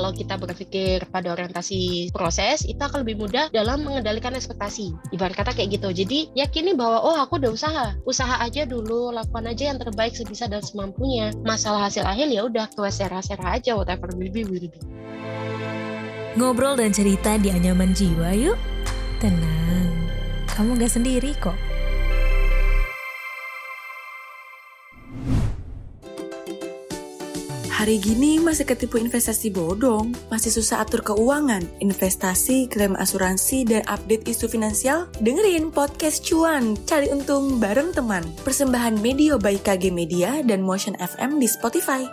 kalau kita berpikir pada orientasi proses itu akan lebih mudah dalam mengendalikan ekspektasi. Ibarat kata kayak gitu. Jadi yakini bahwa oh aku udah usaha. Usaha aja dulu lakukan aja yang terbaik sebisa dan semampunya. Masalah hasil akhir ya udah ke serah-serah aja whatever will be will be. Ngobrol dan cerita di anyaman jiwa yuk. Tenang. Kamu gak sendiri kok Hari gini masih ketipu investasi bodong, masih susah atur keuangan, investasi, klaim asuransi, dan update isu finansial? Dengerin podcast Cuan, cari untung bareng teman. Persembahan Media by KG Media dan Motion FM di Spotify.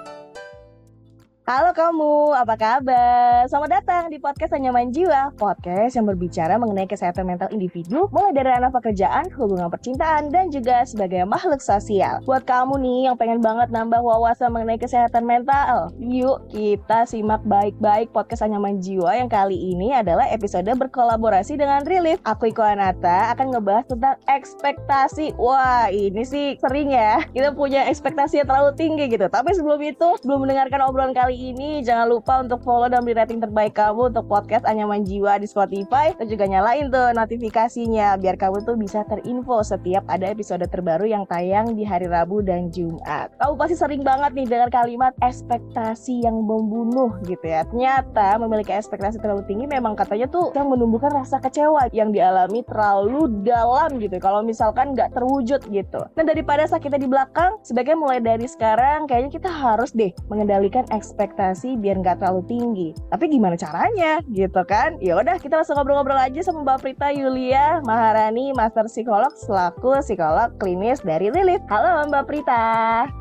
Halo kamu, apa kabar? Selamat datang di podcast Anyaman Jiwa Podcast yang berbicara mengenai kesehatan mental individu Mulai dari ranah pekerjaan, hubungan percintaan, dan juga sebagai makhluk sosial. Buat kamu nih yang pengen banget nambah wawasan mengenai kesehatan mental Yuk kita simak baik-baik podcast Anyaman Jiwa yang kali ini adalah episode berkolaborasi dengan Relief. Aku Iko Anata akan ngebahas tentang ekspektasi. Wah ini sih sering ya Kita punya ekspektasi yang terlalu tinggi gitu. Tapi sebelum itu, sebelum mendengarkan obrolan kali ini jangan lupa untuk follow dan beri rating terbaik kamu untuk podcast Anyaman Jiwa di Spotify dan juga nyalain tuh notifikasinya biar kamu tuh bisa terinfo setiap ada episode terbaru yang tayang di hari Rabu dan Jumat. Kamu pasti sering banget nih dengar kalimat ekspektasi yang membunuh gitu ya. Ternyata memiliki ekspektasi terlalu tinggi memang katanya tuh yang menumbuhkan rasa kecewa yang dialami terlalu dalam gitu. Kalau misalkan nggak terwujud gitu. Nah daripada sakitnya di belakang, sebaiknya mulai dari sekarang kayaknya kita harus deh mengendalikan ekspektasi ekspektasi biar nggak terlalu tinggi. Tapi gimana caranya gitu kan? Ya udah kita langsung ngobrol-ngobrol aja sama Mbak Prita Yulia Maharani, Master Psikolog selaku psikolog klinis dari Lilith. Halo Mbak Prita.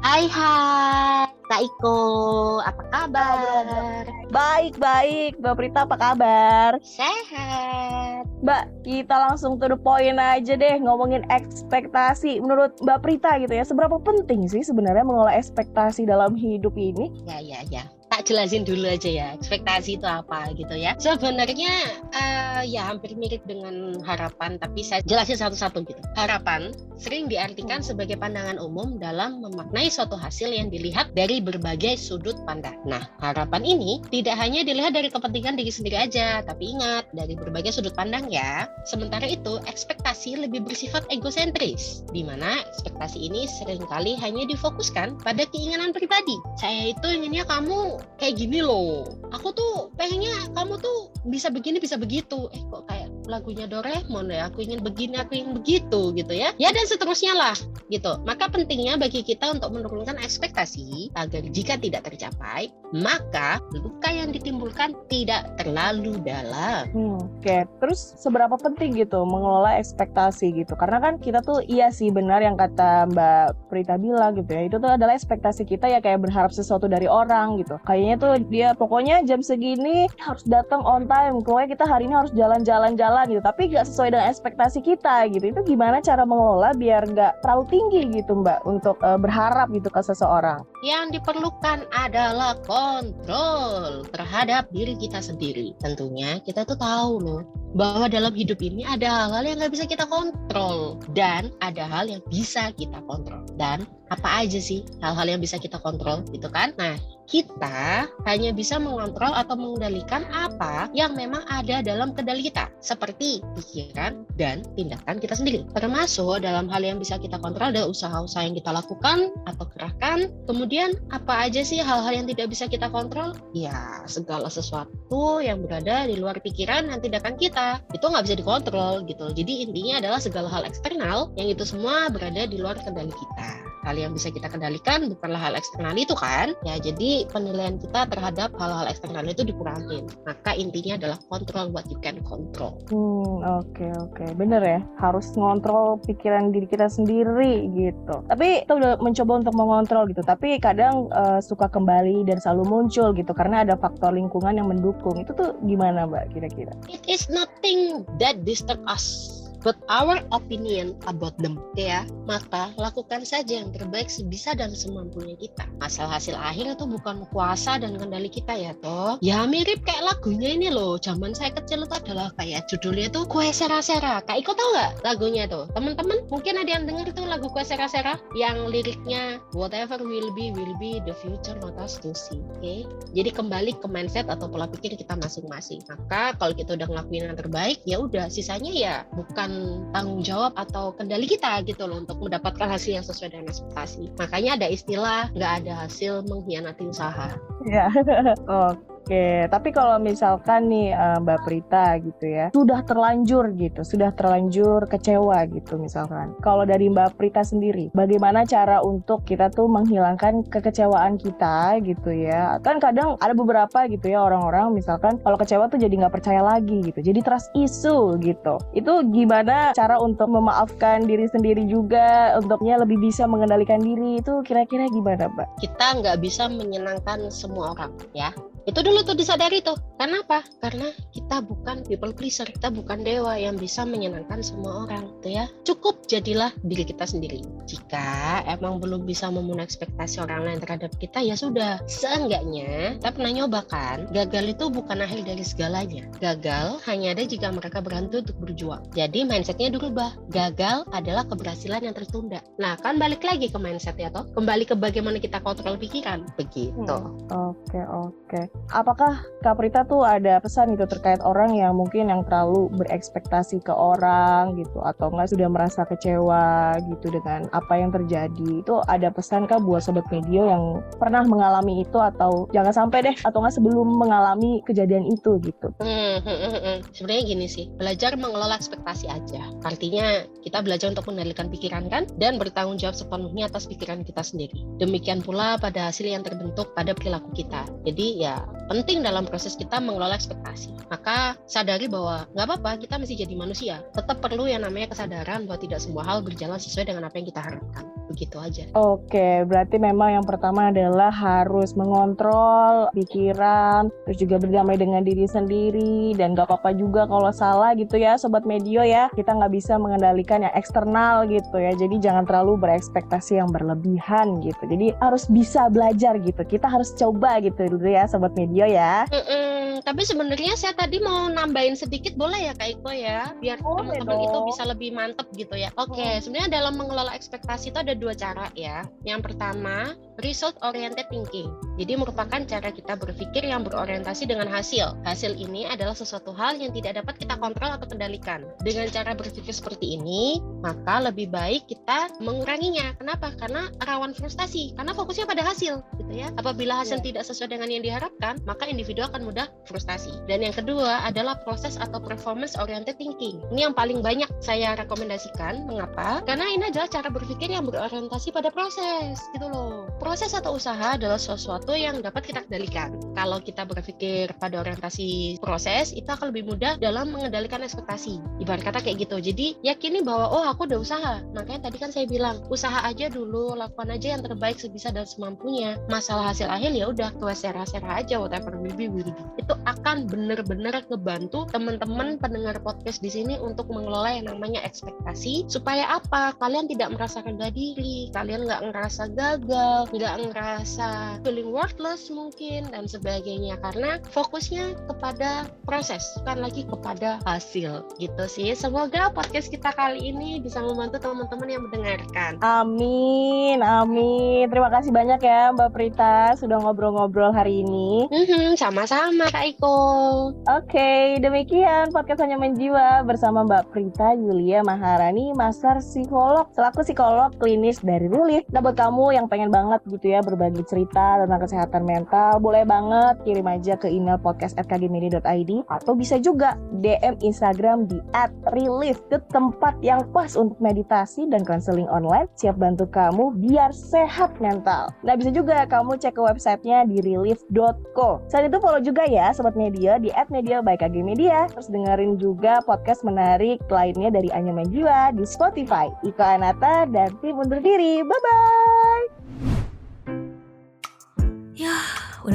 Hai hai. Kak Iko, apa kabar? Baik, baik. Mbak Prita apa kabar? Sehat. Mbak, kita langsung to the point aja deh ngomongin ekspektasi. Menurut Mbak Prita gitu ya, seberapa penting sih sebenarnya mengelola ekspektasi dalam hidup ini? Ya, ya, ya tak jelasin dulu aja ya ekspektasi itu apa gitu ya. Sebenarnya uh, ya hampir mirip dengan harapan tapi saya jelasin satu-satu gitu. Harapan sering diartikan sebagai pandangan umum dalam memaknai suatu hasil yang dilihat dari berbagai sudut pandang. Nah harapan ini tidak hanya dilihat dari kepentingan diri sendiri aja tapi ingat dari berbagai sudut pandang ya. Sementara itu ekspektasi lebih bersifat egosentris di mana ekspektasi ini sering kali hanya difokuskan pada keinginan pribadi. Saya itu inginnya kamu kayak gini loh. Aku tuh pengennya kamu tuh bisa begini bisa begitu. Eh kok kayak lagunya Doraemon ya aku ingin begini aku ingin begitu gitu ya. Ya dan seterusnya lah gitu. Maka pentingnya bagi kita untuk menurunkan ekspektasi agar jika tidak tercapai maka luka yang ditimbulkan tidak terlalu dalam. Hmm, oke okay. terus seberapa penting gitu mengelola ekspektasi gitu? Karena kan kita tuh iya sih benar yang kata Mbak Prita bilang gitu ya itu tuh adalah ekspektasi kita ya kayak berharap sesuatu dari orang gitu. Kayaknya tuh dia pokoknya jam segini harus datang on time pokoknya kita hari ini harus jalan-jalan-jalan gitu. Tapi nggak sesuai dengan ekspektasi kita gitu. Itu gimana cara mengelola biar nggak terlalu tinggi gitu mbak untuk uh, berharap gitu ke seseorang? Yang diperlukan adalah kontrol terhadap diri kita sendiri. Tentunya kita tuh tahu loh bahwa dalam hidup ini ada hal-hal yang nggak bisa kita kontrol. Dan ada hal yang bisa kita kontrol. Dan apa aja sih hal-hal yang bisa kita kontrol gitu kan nah kita hanya bisa mengontrol atau mengendalikan apa yang memang ada dalam kendali kita, seperti pikiran dan tindakan kita sendiri. Termasuk dalam hal yang bisa kita kontrol adalah usaha-usaha yang kita lakukan atau kerahkan. Kemudian apa aja sih hal-hal yang tidak bisa kita kontrol? Ya segala sesuatu yang berada di luar pikiran dan tindakan kita itu nggak bisa dikontrol gitu. Jadi intinya adalah segala hal eksternal yang itu semua berada di luar kendali kita hal yang bisa kita kendalikan bukanlah hal eksternal itu kan? Ya jadi penilaian kita terhadap hal-hal eksternal itu dikurangin. Maka intinya adalah kontrol what you can control. Hmm oke okay, oke. Okay. bener ya harus ngontrol pikiran diri kita sendiri gitu. Tapi kita udah mencoba untuk mengontrol gitu tapi kadang uh, suka kembali dan selalu muncul gitu karena ada faktor lingkungan yang mendukung. Itu tuh gimana mbak kira-kira? It is nothing that disturb us but our opinion about them. Ya maka lakukan saja yang terbaik sebisa dan semampunya kita. Asal hasil akhir itu bukan kuasa dan kendali kita ya toh. Ya mirip kayak lagunya ini loh. Zaman saya kecil itu adalah kayak judulnya itu kue sera-sera. Kak Iko tau gak lagunya tuh? Teman-teman mungkin ada yang dengar itu lagu kue sera-sera yang liriknya whatever will be will be the future not us to see. Oke? Okay? jadi kembali ke mindset atau pola pikir kita masing-masing. Maka kalau kita udah ngelakuin yang terbaik ya udah sisanya ya bukan tanggung jawab atau kendali kita gitu loh untuk mendapatkan hasil yang sesuai dengan ekspektasi. Makanya ada istilah nggak ada hasil mengkhianati usaha. Ya, oke. Oke, tapi kalau misalkan nih uh, Mbak Prita gitu ya, sudah terlanjur gitu, sudah terlanjur kecewa gitu misalkan. Kalau dari Mbak Prita sendiri, bagaimana cara untuk kita tuh menghilangkan kekecewaan kita gitu ya? Kan kadang ada beberapa gitu ya orang-orang misalkan kalau kecewa tuh jadi nggak percaya lagi gitu, jadi trust isu gitu. Itu gimana cara untuk memaafkan diri sendiri juga, untuknya lebih bisa mengendalikan diri itu kira-kira gimana Mbak? Kita nggak bisa menyenangkan semua orang ya itu dulu tuh disadari tuh. Karena apa? Karena kita bukan people pleaser kita bukan dewa yang bisa menyenangkan semua orang tuh ya. Cukup jadilah diri kita sendiri. Jika emang belum bisa memenuhi ekspektasi orang lain terhadap kita ya sudah. Seenggaknya kita pernah nyoba kan? Gagal itu bukan akhir dari segalanya. Gagal hanya ada jika mereka berhenti untuk berjuang. Jadi mindsetnya dirubah. Gagal adalah keberhasilan yang tertunda. Nah kan balik lagi ke mindset ya toh. Kembali ke bagaimana kita kontrol pikiran. Begitu. Hmm. oke okay, oke. okay apakah Kak Prita tuh ada pesan gitu terkait orang yang mungkin yang terlalu berekspektasi ke orang gitu? Atau enggak sudah merasa kecewa gitu dengan apa yang terjadi? Itu ada pesan kah buat sobat media yang pernah mengalami itu atau jangan sampai deh atau enggak sebelum mengalami kejadian itu gitu? Hmm, hmm, hmm, hmm. sebenarnya gini sih belajar mengelola ekspektasi aja. Artinya kita belajar untuk mengendalikan pikiran kan dan bertanggung jawab sepenuhnya atas pikiran kita sendiri. Demikian pula pada hasil yang terbentuk pada perilaku kita. Jadi ya penting dalam proses kita mengelola ekspektasi. Maka sadari bahwa nggak apa-apa, kita masih jadi manusia. Tetap perlu yang namanya kesadaran bahwa tidak semua hal berjalan sesuai dengan apa yang kita harapkan. Begitu aja. Oke, berarti memang yang pertama adalah harus mengontrol pikiran, terus juga berdamai dengan diri sendiri, dan nggak apa-apa juga kalau salah gitu ya, Sobat Medio ya. Kita nggak bisa mengendalikan yang eksternal gitu ya, jadi jangan terlalu berekspektasi yang berlebihan gitu. Jadi harus bisa belajar gitu, kita harus coba gitu dulu ya Sobat Medio ya. Mm-mm, tapi sebenarnya saya tadi mau nambahin sedikit boleh ya Kak Iko ya, biar teman-teman itu bisa lebih mantep gitu ya. Oke, okay, hmm. sebenarnya dalam mengelola ekspektasi itu ada dua cara ya. Yang pertama, result oriented thinking. Jadi merupakan cara kita berpikir yang berorientasi dengan hasil. Hasil ini adalah sesuatu hal yang tidak dapat kita kontrol atau kendalikan. Dengan cara berpikir seperti ini, maka lebih baik kita menguranginya. Kenapa? Karena rawan frustasi. Karena fokusnya pada hasil, gitu ya. Apabila hasil yeah. tidak sesuai dengan yang diharapkan, maka individu akan mudah frustasi. Dan yang kedua adalah proses atau performance oriented thinking. Ini yang paling banyak saya rekomendasikan. Mengapa? Karena ini adalah cara berpikir yang berorientasi pada proses, gitu loh. Proses atau usaha adalah sesuatu yang dapat kita kendalikan. Kalau kita berpikir pada orientasi proses, itu akan lebih mudah dalam mengendalikan ekspektasi. Ibarat kata kayak gitu. Jadi yakini bahwa oh aku udah usaha. Makanya tadi kan saya bilang usaha aja dulu, lakukan aja yang terbaik sebisa dan semampunya. Masalah hasil akhir ya udah ke sera-sera aja whatever will be will be itu akan bener-bener ngebantu teman-teman pendengar podcast di sini untuk mengelola yang namanya ekspektasi supaya apa kalian tidak merasa rendah diri kalian nggak ngerasa gagal nggak ngerasa feeling worthless mungkin dan sebagainya. Karena fokusnya kepada proses bukan lagi kepada hasil gitu sih. Semoga podcast kita kali ini bisa membantu teman-teman yang mendengarkan. Amin amin. Terima kasih banyak ya Mbak Prita sudah ngobrol-ngobrol hari ini. Mm-hmm, sama-sama Kak Iko. Oke, okay, demikian podcast Hanya Menjiwa bersama Mbak Prita Yulia Maharani, Master Psikolog, selaku psikolog klinis dari Relief. Nah buat kamu yang pengen banget gitu ya berbagi cerita tentang kesehatan mental, boleh banget kirim aja ke email podcast@kgmedia.id atau bisa juga DM Instagram di @relief ke tempat yang pas untuk meditasi dan konseling online siap bantu kamu biar sehat mental. Nah bisa juga kamu cek ke websitenya di relief.co Selain itu follow juga ya Sobat Media di @media by KG Media. Terus dengerin juga podcast menarik lainnya dari Anyaman Jiwa di Spotify. Ika Anata dan tim undur diri. Bye-bye.